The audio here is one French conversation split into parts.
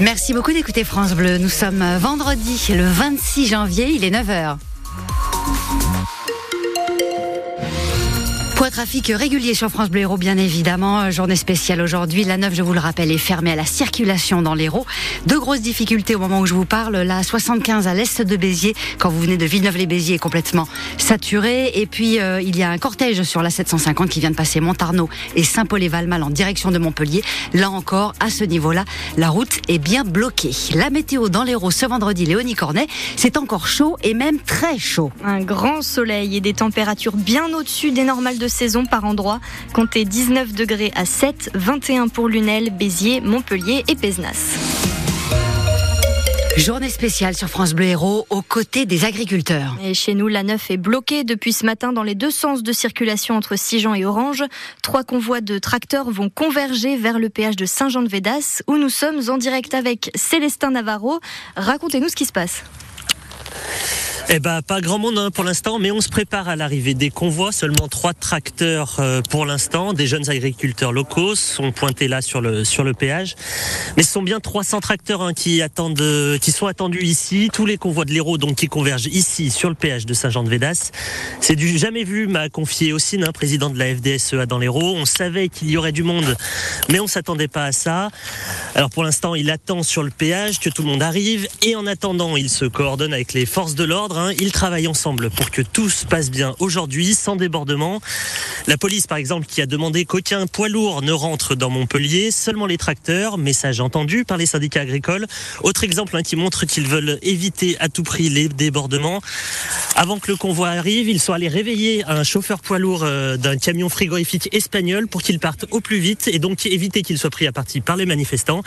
Merci beaucoup d'écouter France Bleu. Nous sommes vendredi, le 26 janvier, il est 9h. Trafic régulier sur France Bleu bien évidemment. Journée spéciale aujourd'hui. La 9, je vous le rappelle, est fermée à la circulation dans l'Hérault. De grosses difficultés au moment où je vous parle. La 75 à l'est de Béziers, quand vous venez de Villeneuve-les-Béziers, est complètement saturée. Et puis, euh, il y a un cortège sur la 750 qui vient de passer Montarno et Saint-Paul-et-Valmal en direction de Montpellier. Là encore, à ce niveau-là, la route est bien bloquée. La météo dans l'Hérault ce vendredi, Léonie Cornet, c'est encore chaud et même très chaud. Un grand soleil et des températures bien au-dessus des normales de saison par endroit. Comptez 19 degrés à 7, 21 pour Lunel, Béziers, Montpellier et Pézenas. Journée spéciale sur France Bleu Héros aux côtés des agriculteurs. Et chez nous, la 9 est bloquée depuis ce matin dans les deux sens de circulation entre Sigean et Orange. Trois convois de tracteurs vont converger vers le péage de Saint-Jean-de-Védas où nous sommes en direct avec Célestin Navarro. Racontez-nous ce qui se passe. Eh ben, pas grand monde hein, pour l'instant, mais on se prépare à l'arrivée des convois. Seulement trois tracteurs euh, pour l'instant. Des jeunes agriculteurs locaux sont pointés là sur le péage. Mais ce sont bien 300 tracteurs hein, qui attendent, euh, qui sont attendus ici. Tous les convois de l'Hérault donc qui convergent ici sur le péage de Saint-Jean-de-Védas. C'est du jamais vu, m'a confié aussi un président de la FDSEA dans l'Hérault. On savait qu'il y aurait du monde, mais on s'attendait pas à ça. Alors pour l'instant, il attend sur le péage que tout le monde arrive et en attendant, il se coordonne avec les forces de l'ordre ils travaillent ensemble pour que tout se passe bien aujourd'hui, sans débordement. La police, par exemple, qui a demandé qu'aucun poids lourd ne rentre dans Montpellier, seulement les tracteurs, message entendu par les syndicats agricoles. Autre exemple hein, qui montre qu'ils veulent éviter à tout prix les débordements. Avant que le convoi arrive, ils sont allés réveiller un chauffeur poids lourd euh, d'un camion frigorifique espagnol pour qu'il parte au plus vite et donc éviter qu'il soit pris à partie par les manifestants.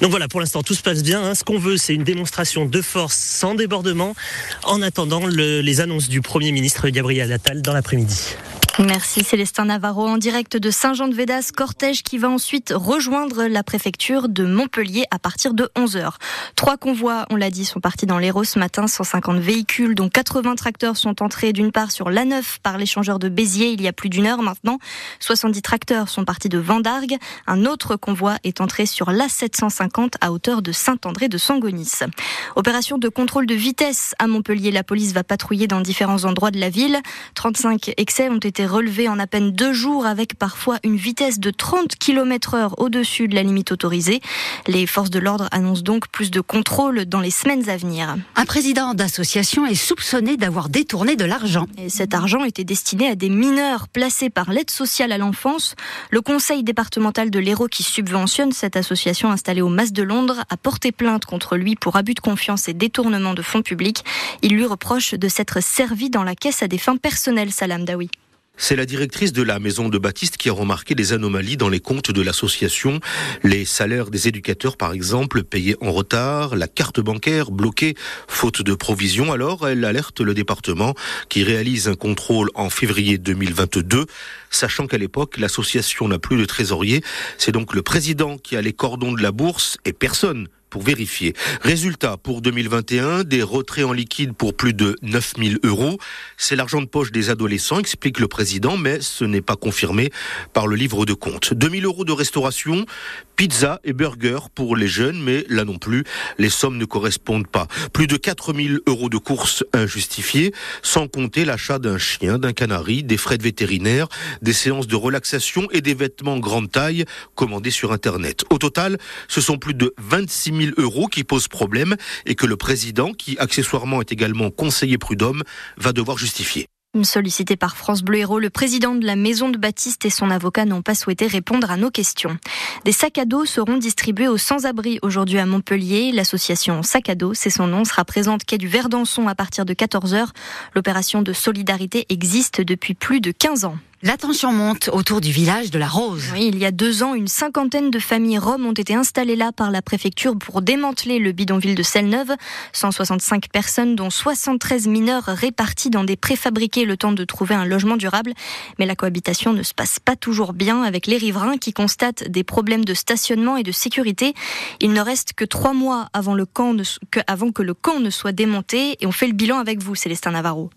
Donc voilà, pour l'instant, tout se passe bien. Hein. Ce qu'on veut, c'est une démonstration de force sans débordement en attendant les annonces du Premier ministre Gabriel Attal dans l'après-midi. Merci Célestin Navarro en direct de Saint-Jean-de-Védas, cortège qui va ensuite rejoindre la préfecture de Montpellier à partir de 11h. Trois convois, on l'a dit, sont partis dans l'Hérault ce matin, 150 véhicules dont 80 tracteurs sont entrés d'une part sur l'A9 par l'échangeur de Béziers il y a plus d'une heure maintenant. 70 tracteurs sont partis de Vendargue. Un autre convoi est entré sur l'A750 à hauteur de Saint-André de Sangonis. Opération de contrôle de vitesse à Montpellier. La police va patrouiller dans différents endroits de la ville. 35 excès ont été relevé en à peine deux jours avec parfois une vitesse de 30 km heure au-dessus de la limite autorisée. Les forces de l'ordre annoncent donc plus de contrôle dans les semaines à venir. Un président d'association est soupçonné d'avoir détourné de l'argent. Et cet argent était destiné à des mineurs placés par l'aide sociale à l'enfance. Le conseil départemental de l'Hérault qui subventionne cette association installée au Mas de Londres a porté plainte contre lui pour abus de confiance et détournement de fonds publics. Il lui reproche de s'être servi dans la caisse à des fins personnelles, Salam Dawi. C'est la directrice de la maison de Baptiste qui a remarqué des anomalies dans les comptes de l'association. Les salaires des éducateurs, par exemple, payés en retard, la carte bancaire bloquée, faute de provision. Alors, elle alerte le département qui réalise un contrôle en février 2022, sachant qu'à l'époque, l'association n'a plus de trésorier. C'est donc le président qui a les cordons de la bourse et personne pour vérifier. Résultat, pour 2021, des retraits en liquide pour plus de 9000 euros. C'est l'argent de poche des adolescents, explique le président, mais ce n'est pas confirmé par le livre de compte. 2000 euros de restauration, pizza et burger pour les jeunes, mais là non plus, les sommes ne correspondent pas. Plus de 4000 euros de courses injustifiées, sans compter l'achat d'un chien, d'un canari, des frais de vétérinaire, des séances de relaxation et des vêtements grande taille commandés sur Internet. Au total, ce sont plus de 26 000 000 euros qui posent problème et que le président, qui accessoirement est également conseiller prud'homme, va devoir justifier. Sollicité par France Bleu Héros, le président de la maison de Baptiste et son avocat n'ont pas souhaité répondre à nos questions. Des sacs à dos seront distribués aux sans-abri aujourd'hui à Montpellier. L'association Sac à dos, c'est son nom, sera présente quai du Verdançon à partir de 14h. L'opération de solidarité existe depuis plus de 15 ans. L'attention monte autour du village de la Rose. Oui, il y a deux ans, une cinquantaine de familles roms ont été installées là par la préfecture pour démanteler le bidonville de Selle-Neuve. 165 personnes, dont 73 mineurs répartis dans des préfabriqués le temps de trouver un logement durable. Mais la cohabitation ne se passe pas toujours bien avec les riverains qui constatent des problèmes de stationnement et de sécurité. Il ne reste que trois mois avant, le camp que, avant que le camp ne soit démonté et on fait le bilan avec vous, Célestin Navarro.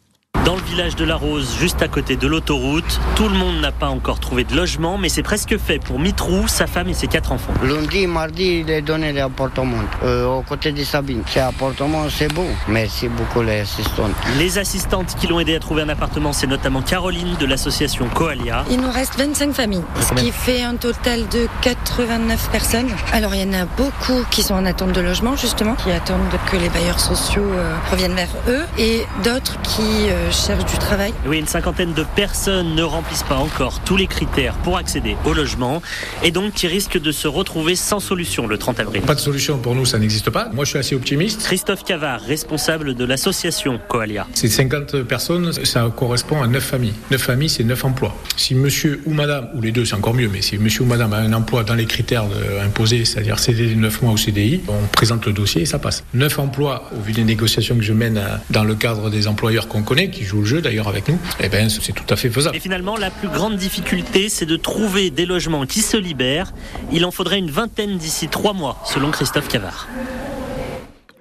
Dans le village de la Rose, juste à côté de l'autoroute, tout le monde n'a pas encore trouvé de logement, mais c'est presque fait pour Mitrou, sa femme et ses quatre enfants. Lundi, mardi, il est donné l'appartement euh, aux côtés de Sabine. C'est appartement, c'est beau. Merci beaucoup les assistantes. Les assistantes qui l'ont aidé à trouver un appartement, c'est notamment Caroline de l'association Coalia. Il nous reste 25 familles, ce qui fait un total de 89 personnes. Alors il y en a beaucoup qui sont en attente de logement justement, qui attendent que les bailleurs sociaux euh, reviennent vers eux, et d'autres qui euh, cherchent du travail. Oui, une cinquantaine de personnes ne remplissent pas encore tous les critères pour accéder au logement, et donc qui risquent de se retrouver sans solution le 30 avril. Pas de solution pour nous, ça n'existe pas. Moi, je suis assez optimiste. Christophe Cavard, responsable de l'association Coalia. Ces 50 personnes, ça correspond à 9 familles. 9 familles, c'est 9 emplois. Si monsieur ou madame, ou les deux, c'est encore mieux, mais si monsieur ou madame a un emploi dans les critères imposés, c'est-à-dire CDD 9 mois ou CDI, on présente le dossier et ça passe. 9 emplois, au vu des négociations que je mène dans le cadre des employeurs qu'on connaît, qui jouent le jeu d'ailleurs avec nous, eh ben, c'est tout à fait faisable. Et finalement, la plus grande difficulté, c'est de trouver des logements qui se libèrent. Il en faudrait une vingtaine d'ici 3 mois, selon Christophe Cavard.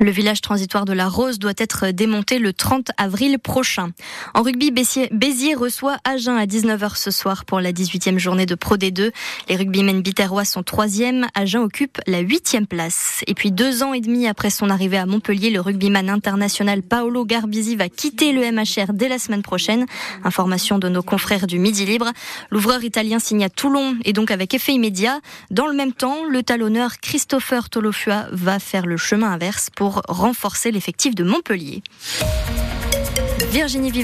Le village transitoire de la Rose doit être démonté le 30 avril prochain. En rugby, Béziers, reçoit Agen à 19h ce soir pour la 18e journée de Pro D2. Les rugbymen biterrois sont troisième. Agen occupe la huitième place. Et puis deux ans et demi après son arrivée à Montpellier, le rugbyman international Paolo Garbisi va quitter le MHR dès la semaine prochaine. Information de nos confrères du Midi Libre. L'ouvreur italien signe à Toulon et donc avec effet immédiat. Dans le même temps, le talonneur Christopher Tolofua va faire le chemin inverse renforcer l'effectif de Montpellier.